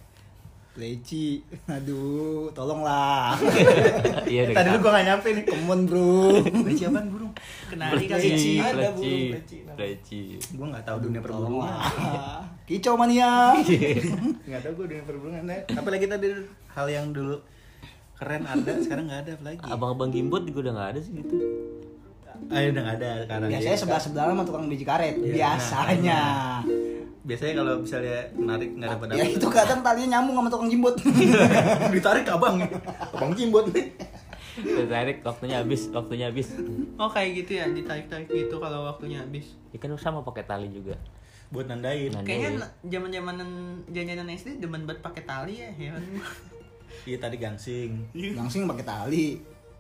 Kleci <laughs> aduh tolonglah. <laughs> Iya, Tadi lu gua gak nyampe nih kemon bro. Kleci apaan burung? Kenari kali ya. Pleci, Ada burung pleci. pleci. Gua gak tahu dunia perburungan. <laughs> Kicau mania. Gak tau gue dunia perburungan ya. Apalagi tadi hal yang dulu keren ada. Sekarang nggak ada apalagi Abang-abang gimbot juga udah nggak ada sih gitu. Ayo udah nggak ada sekarang. Biasanya sebelah sebelah sama tukang biji karet. Biasanya biasanya kalau misalnya narik nggak dapat Ya itu kadang talinya nyambung sama tukang jimbot. <laughs> ditarik abang abang jimbot nih Ditarik waktunya habis, waktunya habis. Oh kayak gitu ya, ditarik-tarik gitu kalau waktunya habis. Ya kan sama pakai tali juga. buat nandain Nandain. Kayaknya zaman-zamanan jajanan SD demen banget pakai tali ya, ya kan? iya tadi gangsing Langsung pakai tali.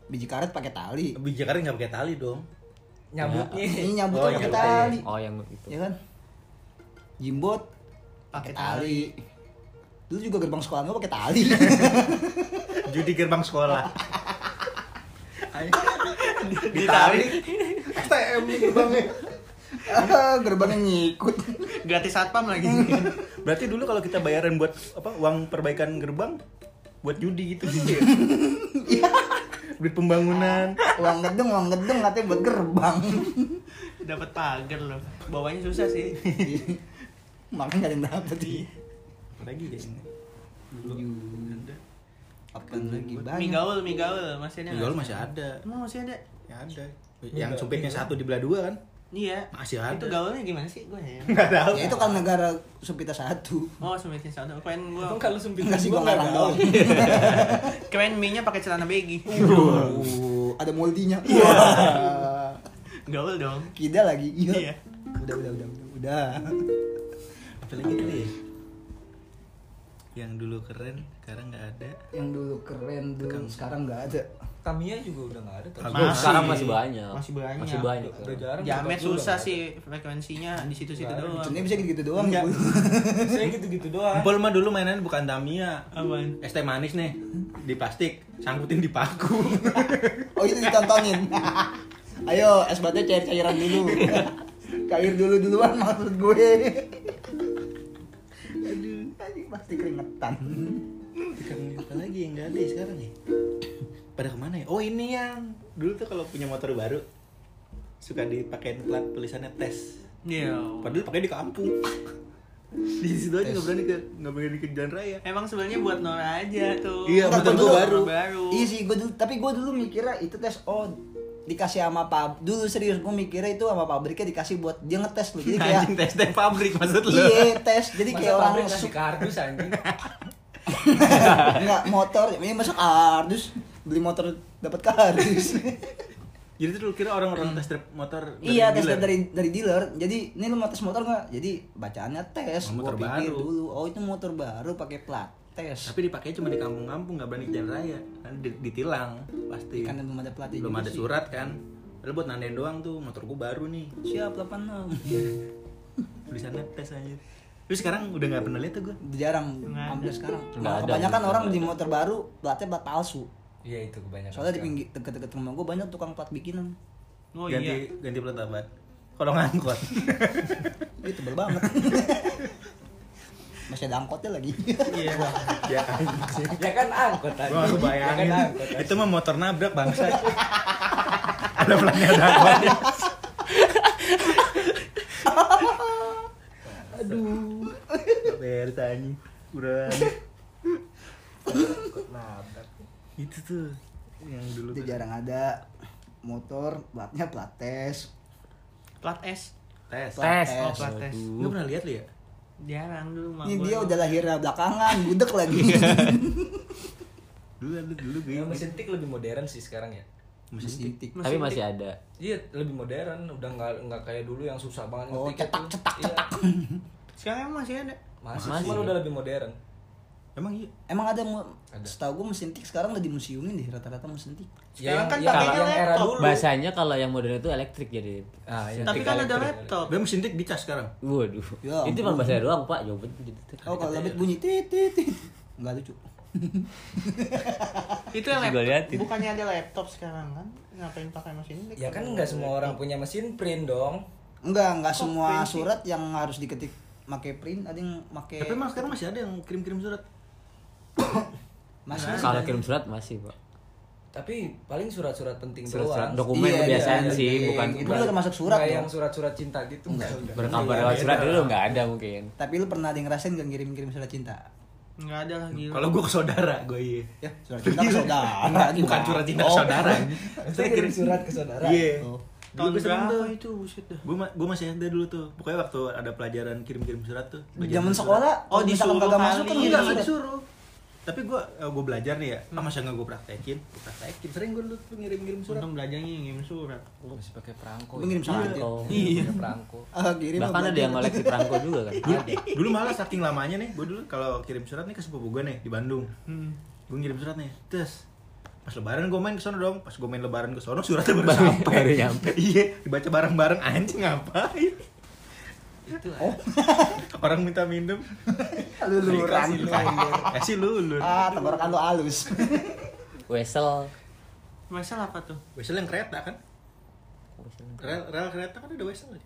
Biji karet pakai tali. biji karet nggak pakai tali dong Nyabutnya. Ini nyambut Oh, pakai nyambutnya. tali. Oh yang itu. Ya kan? Jimbot pakai tali. Dulu juga gerbang sekolah gua pakai tali. <laughs> judi gerbang sekolah Ditarik. STM gerbangnya Ah, Gerbangnya ngikut. Gratis satpam lagi. berarti dulu kalau kita bayaran buat apa uang perbaikan gerbang buat judi gitu ya duit pembangunan Uang gedung, uang gedung katanya buat gerbang. Dapat pagar loh. Bawanya susah sih. <laughs> Makanya gak ada yang dapet sih. lagi ya ini dulu ada Apa lagi banyak? gaul, mie gaul masih ada. Mie nggak gaul sih? masih ada Emang masih ada? ya ada yang supitnya satu di belah dua kan Iya. Masih ada. Itu gaulnya gimana sih gue ya? nggak tahu Ya itu kan negara Supita satu. Oh, sumitnya satu. Keren gua. Kalau sempit Enggak sih gua nggak ngarang gaul. doang. Keren mie-nya pakai celana baggy. <laughs> Uh, ada moldinya. Wah. <laughs> Gaul dong. Kida lagi. Iya. Iya. Udah, udah, udah, udah. Udah. Apa lagi tadi ya yang dulu keren sekarang nggak ada Yang dulu keren dulu sekarang nggak ada. Tamiya juga udah nggak ada. kan? Masih. Sekarang masih banyak. Masih banyak. Masih banyak. Udah jarang. Jamet gua susah sih frekuensinya di situ-situ Nggak ada. doang. Ini bisa gitu-gitu doang. Enggak. Bu. nggak <laughs> ada. Saya gitu-gitu doang. Empol mah dulu mainan bukan Tamiya Apaan? es teh manis nih di plastik sangkutin di paku <laughs> Oh itu ditontonin. <laughs> Ayo es batu cair-cairan dulu. Cair dulu duluan maksud gue. Pasti keringetan. Sekarang apa lagi yang nggak ada ya sekarang ya pada ke mana ya oh ini yang dulu tuh kalau punya motor baru suka dipakein plat tulisannya tes Iya. padahal pakai di kampung di situ aja nggak berani ke nggak berani ke jalan raya Emang sebenarnya buat Nora aja tuh. Iya, motor gua gua dulu- baru. baru. Iya sih, gue dulu, tapi gue dulu mikirnya itu tes oh dikasih sama pab dulu serius gue mikirnya itu sama pabriknya dikasih buat dia ngetes loh. Jadi kayak anjing tes tes pabrik maksud lu. Iya tes. Jadi Masa kayak orang su- kardus anjing. <laughs> nggak motor. Ini masa kardus? Beli motor dapat kardus. <laughs> Jadi tuh lu kira orang-orang tes drive motor iya tes dari dari dealer. Jadi ini lu mau tes motor nggak? Jadi bacaannya tes. Oh, motor Gua pikir baru. dulu. Oh itu motor baru pakai plat tes. Tapi dipakai cuma di kampung-kampung nggak berani jalan raya. Kan di- ditilang pasti. Kan belum ada platnya belum ada sih. surat kan. Lalu buat nandain doang tuh motor gua baru nih. Siap 86 tulisannya tes aja terus sekarang udah nggak pernah lihat tuh gua? Udah jarang hampir sekarang. Ada. kebanyakan orang di motor baru platnya plat palsu. Iya itu kebanyakan. soalnya di pinggir deket-deket rumah gue banyak tukang plat bikinan. Oh ganti iya. ganti plat apa? Kalau ngangkut <laughs> itu tebel banget <laughs> masih ada angkotnya lagi Iya. <laughs> ya anjing Ya kan angkot tadi. gua nggak kebayangin Ya kan angkot. itu mah motor nabrak bangsa <laughs> ada platnya ada angkotnya <laughs> aduh beres anjing udah itu tuh yang dulu itu tuh. jarang ada motor platnya plat tes Plat S. tes Plat Tes. Oh, plat tes. nggak pernah lihat lu ya Jarang dulu mah. ini dia udah lahirnya belakangan budek lagi <laughs> dulu ada dulu gue Yang mesin tik lebih modern sih sekarang ya. mesin tik Tapi masih ada. Iya lebih modern, udah nggak nggak kayak dulu yang susah banget oh cetak cetak Iya. cetak <laughs> Sekarang emang masih ada. Masih, Masih. cuman udah lebih modern. Emang iya emang ada Ada. setahu gue mesin tik sekarang udah dimuseumin deh rata-rata mesin tik Sekarang kan yang, pakainya yang era laptop. dulu. Bahasanya kalau yang modern itu elektrik jadi. Ah, yang Tapi tik kan ada laptop. gue mesin tik dicas sekarang Waduh. Ya itu cuma bahasa doang, Pak. Jawabannya gitu. oh kalau lebih bunyi tit tit tit nggak lucu <laughs> Itu yang laptop. Bukannya ada laptop sekarang kan? Ngapain pakai mesin ini? Ya kan nggak semua orang punya mesin print dong. enggak enggak semua print sih? surat yang harus diketik pakai print ada yang pakai tapi emang sekarang masih ada yang kirim-kirim surat masih Nah, Kalau ada. kirim surat masih, Pak. Tapi paling surat-surat penting Surat-surat doang. dokumen Iya, kebiasaan iya, sih, iya, bukan itu udah termasuk surat Nggak dong. yang surat-surat cinta gitu. Enggak. berkabar lewat surat dulu nggak ada mungkin. tapi lu pernah ada ngerasain gak ngirim-kirim surat cinta Enggak ada lagi. kalau gue ke saudara gue iya ya surat cinta ke saudara <laughs> Enggak, bukan surat cinta Oh. ke saudara <laughs> Saya kirim surat ke saudara. iya Oh. Tahun gue sering berapa tuh. itu buset dah. Gue ma- gue masih SD dulu tuh. Pokoknya waktu ada pelajaran kirim-kirim surat tuh. Zaman surat. sekolah, Oh, disuruh kagak masuk kan. Enggak, surat. disuruh. Tapi gue gue belajar nih ya. Ah, masa nggak gue praktekin? Gue praktekin. Sering gue dulu tuh ngirim-ngirim surat. Untung belajarnya ngirim surat. Masih pakai perangko. Lu ngirim surat ya? Oh. Iya. Perangko. <laughs> Ah, kirim Bahkan ada yang koleksi perangko juga kan. <laughs> Dulu, dulu malah saking lamanya nih, gue dulu kalau kirim surat nih ke sepupu gue nih di Bandung. Hmm. Gue ngirim surat nih, terus pas lebaran gue main ke sono dong. Pas gue main lebaran ke sono suratnya baru <laughs> sampai. baru nyampe. iya, dibaca bareng-bareng anjing ngapain? Itu Oh. Orang minta minum. <laughs> Luluran. Kasih lulur. Ah, tenggorokan lu halus. <laughs> Wesel. Masalah apa tuh? Wesel yang kereta kan? Rel, rel kereta kan ada wesel ya?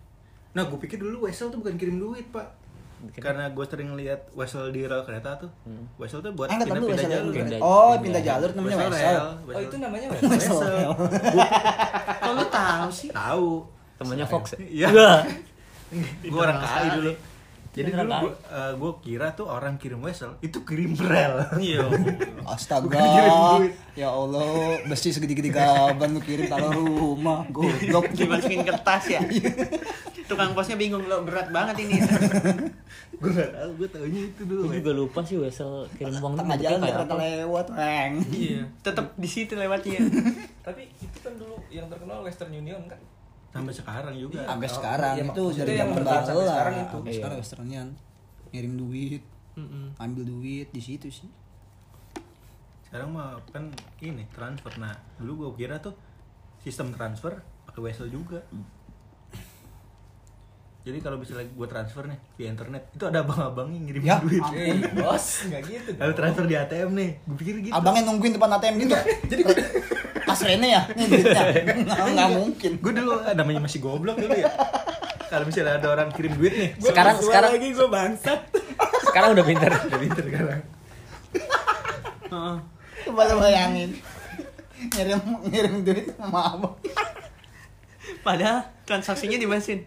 Nah, gue pikir dulu wesel tuh bukan kirim duit, Pak. Karena gue sering lihat wesel di rel kereta tuh. Wesel tuh buat Eh, pindah-pindah wesel jalur. Pindah- Oh, pindah pindah jalur namanya Wesel wesel. rel. Oh itu namanya <laughs> Wesel. Wesel. Lu tahu sih? Tahu. Temennya Fox. Iya. Gue orang kali dulu. Jadi dulu gue kira tuh orang kirim wesel itu kirim rel. Iya. <laughs> Astaga. Bukan kirim duit. Ya Allah, besi segede-gede gaban lu kirim taruh rumah. Goblok. <laughs> Dimasukin kertas ya. <laughs> Tukang posnya bingung lo berat banget ini. gue gak tahu, gue taunya itu dulu. Gue juga lupa sih Wesel kirim uang tuh Tengah jalan apa. lewat, reng. Iya. Tetap di situ lewatnya. Tapi itu kan dulu yang terkenal Western Union kan. Sampai sekarang juga. Sampai Oh, sekarang iya, itu maksudnya dari yang bertahan sampai sekarang itu. Sampai Iya. sekarang Westernian. Ngirim duit, Mm-mm. ambil duit di situ sih. Sekarang mah kan ini transfer. Nah, dulu gue kira tuh sistem transfer pakai wesel juga. Jadi kalau misalnya gue transfer nih di internet, itu ada abang-abang yang ngirim Ya, duit. ampun. Eh, bos, enggak gitu. Lalu transfer di ATM nih, gue pikir gitu. Abangnya nungguin depan ATM gitu. <laughs> Jadi Mas <laughs> Rene ya, nih duitnya. <laughs> Nggak, nggak mungkin. Gue dulu eh, namanya masih goblok dulu ya. Kalau misalnya ada orang kirim duit nih, Sekarang sekarang lagi gue bangsat. sekarang udah pinter. udah pinter sekarang. Heeh. Coba lu bayangin. Ngirim ngirim duit sama abang. Padahal transaksinya di mesin.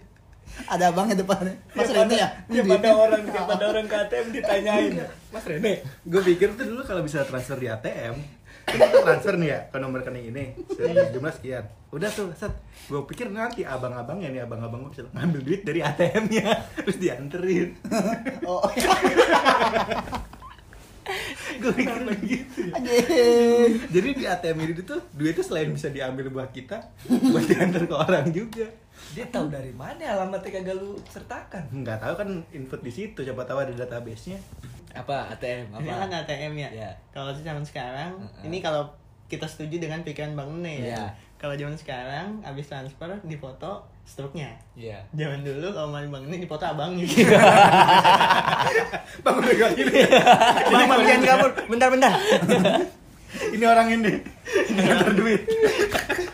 Ada abangnya depannya. Mas Rene ya. Tiap ada orang, tiap ada orang ke ATM ditanyain. Mas Rene, Gue pikir tuh dulu kalau bisa transfer di ATM, kan kita transfer nih ya ke nomor rekening ini, jumlah sekian. Udah tuh, set. Gue pikir nanti abang-abangnya nih, abang-abang gue bisa ngambil duit dari ATM-nya, <laughs> terus dianterin. <laughs> Oh, <laughs> gue pikir begitu. anjing. Jadi di ATM ini tuh duitnya selain bisa diambil buat kita, buat diantar ke orang juga. Dia tahu dari mana alamatnya kagak lu sertakan. Nggak tahu kan input di situ, siapa tahu ada database-nya. Apa ATM? Ini kan Apa? ATM ya. Iya. Kalau zaman sekarang, Heeh. ini kalau kita setuju dengan pikiran Bang Nene Iya. ya. Kalau zaman sekarang, habis transfer difoto struknya. Iya. Zaman dulu kalau main Bang Nene dipoto abangnya. <laughs> Bang udah gak ini. Bang, bang, jangan kabur. Bentar, bentar. Ini orang ini. Ini duit. <laughs>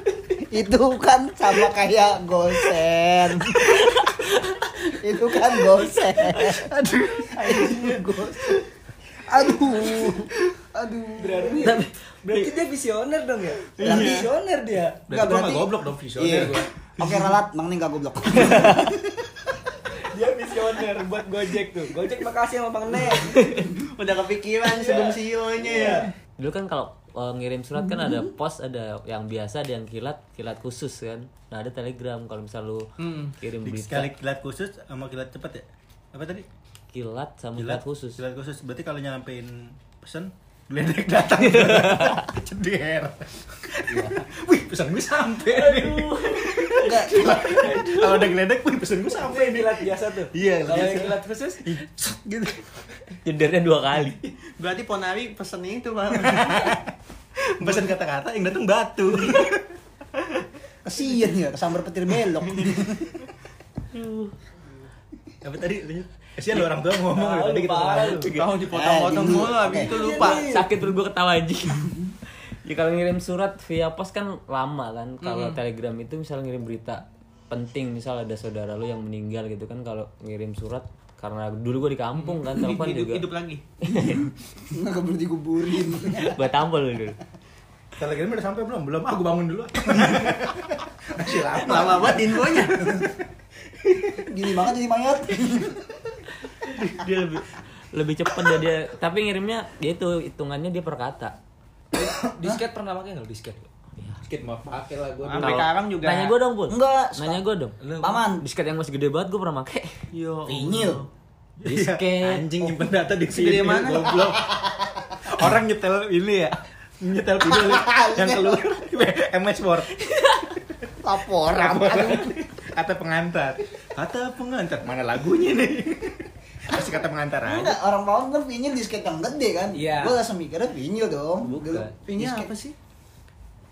Itu kan sama kayak gosen. Itu kan gosen. Aduh. Gosen. Aduh. Aduh. Berarti berarti dia visioner dong ya? Iya. Visioner dia. Berarti Nggak, gue berarti- gak goblok dong visioner Iya. gue. Oke ralat, Bang Ning gak goblok. <laughs> Dia visioner buat Gojek tuh. Gojek makasih sama Bang Nek. Udah kepikiran sebelum CEO-nya ya. Dulu kan kalau uh, ngirim surat kan ada pos, ada yang biasa, ada yang kilat, kilat khusus kan. Nah ada telegram kalau misal lu Hmm. kirim Di berita sekali kilat khusus sama kilat cepat ya? Apa tadi? kilat sama kilat khusus. Kilat khusus. Berarti kalau nyampein pesen, geledek datang. <laughs> Ceder. Wih, pesan gue sampai. Enggak. kalau ada geledek, wih, pesan gue sampai. yang kilat biasa tuh. Iya, Kalau yang kilat khusus, gitu. Jendernya dua kali. Berarti Ponari pesennya itu, Bang. <laughs> Pesan kata-kata yang datang batu. Kasian ya, kesambar petir belok. Apa tadi? lanjut. Kasihan lo orang tua ngomong tadi lu kita tahu. lu. Dipotong-potong Eh, di- mulu habis oke. itu lupa. Sakit perut gue ketawa anjing. Ya kalau ngirim surat via pos kan lama kan. Kalau telegram itu misal ngirim berita penting misal ada saudara lu yang meninggal gitu kan kalau ngirim surat karena dulu gue di kampung kan telepon hidup, juga hidup lagi. <laughs> Enggak perlu dikuburin. gue <laughs> tampol dulu Telegram udah sampai belum? Belum. Aku bangun dulu. <laughs> Masih lama. Lama banget infonya. Gini banget jadi mayat. dia lebih lebih cepat dia, dia tapi ngirimnya dia itu hitungannya dia per kata disket pernah pakai nggak disket? disket mau pakai lah gue Sampai sekarang juga. Nanya gue dong, Pul. Enggak, Nanya gue dong. Paman, Disket yang masih gede banget gue pernah make. Yo. vinyl. Disket. anjing nyimpen data di sini mana? goblok orang nyetel ini ya nyetel video yang keluar MS Word Laporan. kata pengantar kata pengantar mana lagunya nih kata pengantar aja Enggak, orang paham kan vinyl disket yang gede kan? Iya. Gue langsung mikirnya vinyl dong. Bukan. Disket. apa sih?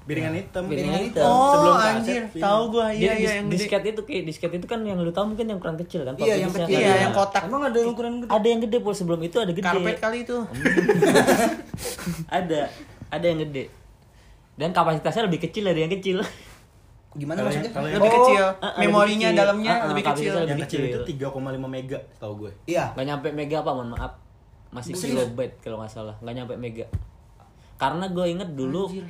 piringan hitam Piringan hitam. Oh, Sebelum anjir. Tahu gua iya iya yang disket itu kayak disket itu kan yang lu tahu mungkin yang ukuran kecil kan. Iya, yang kecil. kan. Iya, yang kotak. Emang ada ukuran gede? Ada yang gede, Pul. Sebelum itu ada gede. Karpet kali itu. <laughs> ada. Ada yang gede. Dan kapasitasnya lebih kecil dari yang kecil. Gimana maksudnya? yang- kalau yang- Lebih Oh, kecil. ah, Memorinya lebih kecil. dalamnya Ah, ah, lebih kecil. yang lebih kecil itu kecil. 3,5 mega tau gue Iya. Gak nyampe mega apa, mohon maaf. Masih kilobyte kalau nggak salah. Gak nyampe mega. Karena gue inget dulu eh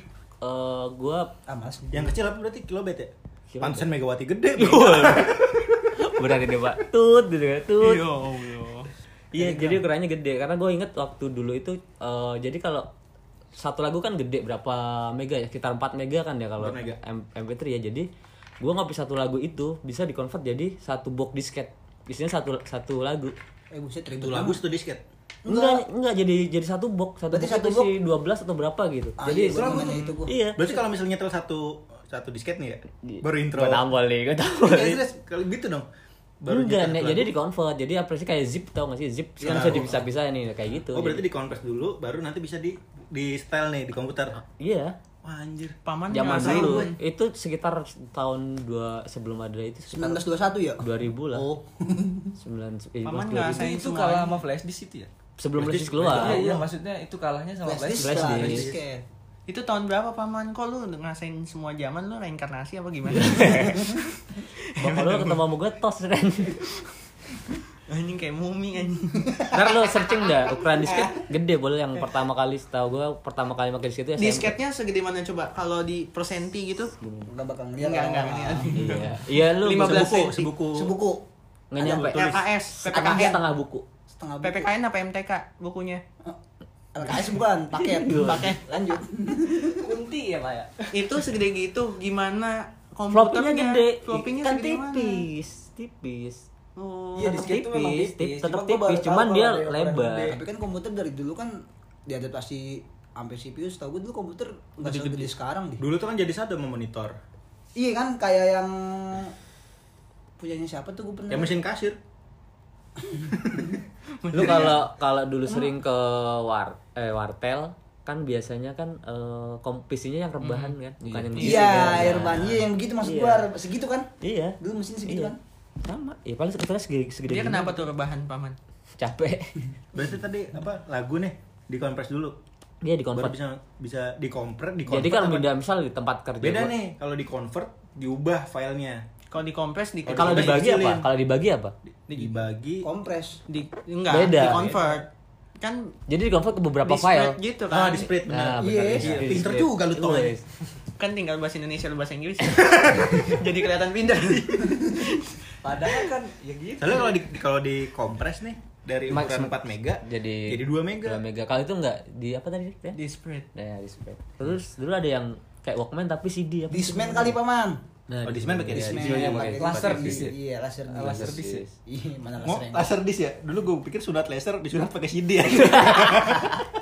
gue Ah, malas. yang kecil apa berarti kilobit ya Kilobit. pantesan megawati gede <laughs> berani deh pak tut gitu kan tut. Iya, jadi ukurannya gede karena gue inget waktu dulu itu eh, jadi kalau satu lagu kan gede berapa mega ya? Sekitar 4 mega kan ya kalau 4 mega. M- MP3 ya. Jadi gue ngopi satu lagu itu bisa dikonvert jadi satu box disket. Isinya satu satu lagu. Eh buset itu lagu satu disket Enggak, enggak jadi jadi satu box. Satu Berarti box satu itu isi 12 atau berapa gitu. Ah, jadi iya, itu gua. Iya. berarti kalau misalnya nyetel satu satu disket nih ya baru intro Gue tambal nih, gue Iya, nih. terus kalau gitu dong Enggak, nyetel nih, jadi di convert. Jadi aplikasi kayak zip tau gak sih? Zip Iya, kan bisa tahu. dipisah-pisah nih kayak gitu. oh berarti Jadi- di convert dulu baru nanti bisa di di style nih di komputer Iya. wah anjir Paman Zaman dulu gue. itu sekitar tahun dua sebelum ada itu sekitar 1921 ya? 2000 lah. Oh. <laughs> 9 eh, Paman 2000. ngerasain Itu kalah sama flash disk itu ya? sebelum Flash Flash disk, keluar. Iya, iya, maksudnya itu kalahnya sama Flash flash disk. Flash disk. Itu tahun berapa paman? Kok lu ngerasain semua zaman lu reinkarnasi apa gimana? <laughs> Bapak lu ketemu sama gue tos kan. anjing kayak mumi anjing. Ntar lu searching dah ukuran disket gede boleh yang pertama kali setahu gue pertama kali pakai disket itu SMP. Disketnya segede mana coba? Kalau di persenti gitu? Enggak bakal ngeliat. Enggak, enggak, orang. enggak. Iya. Iya lu 15 sebuku sebuku Sebuku nggak nyampe. LKS, PPKN. setengah buku. setengah buku. PPKN apa MTK bukunya? LKS bukan, paket. Paket. Lanjut. Kunti ya, Pak ya? Itu segede gitu. Gimana komputernya? gede. Floppy-nya kan tipis, tipis. Oh. Iya, Tetep disket itu memang tipis, tipis. baru tipis, cuman dia lebar. Tapi kan komputer dari dulu kan diadaptasi sampai CPU setahu gue dulu komputer nggak segede sekarang deh. dulu tuh kan jadi satu sama monitor Iya kan kayak yang punyanya siapa tuh gue pernah. ya mesin kasir <laughs> lu kalau kalau dulu sering ke war eh wartel kan biasanya kan eh, kompisinya yang rebahan kan bukan yang Iya, air ban iya yang begitu maksud Iya. gua segitu kan. iya Dulu mesin segitu iya. kan. sama ya paling sebetulnya segede segede Dia gini. kenapa tuh rebahan paman? capek <laughs> berarti tadi apa lagu nih dikompres dulu dia di baru convert bisa bisa dikompres di jadi kan beda misal di tempat kerja beda gua- nih kalau di convert diubah filenya Kalau di kalau Di- dibagi dikecilin. apa kalau dibagi apa dibagi Kompres. di enggak Beda. di convert. Kan jadi di convert ke beberapa di file gitu ah kan. di split nah benar benar Iya. Pinter juga lu. Wes. Kan tinggal bahasa Indonesia lu bahasa Inggris. <laughs> Jadi kelihatan pintar. Padahal kan ya gitu. soalnya kalau di kalau di kompres nih dari Max- ukuran 4 mega jadi jadi 2 mega 2 mega kalau itu enggak di apa tadi ya di spread. Nah, di spread. Terus dulu ada yang kayak Walkman tapi CD apa? Disman kali paman. Nah, Oh, Discman pakai Discman. CD. Discman pakai laser ya? Iya, laser disc. Laser disc ya? Iya, mana laser yang laser disc ya? Dulu gue pikir sunat laser disunat pakai CD ya. <laughs>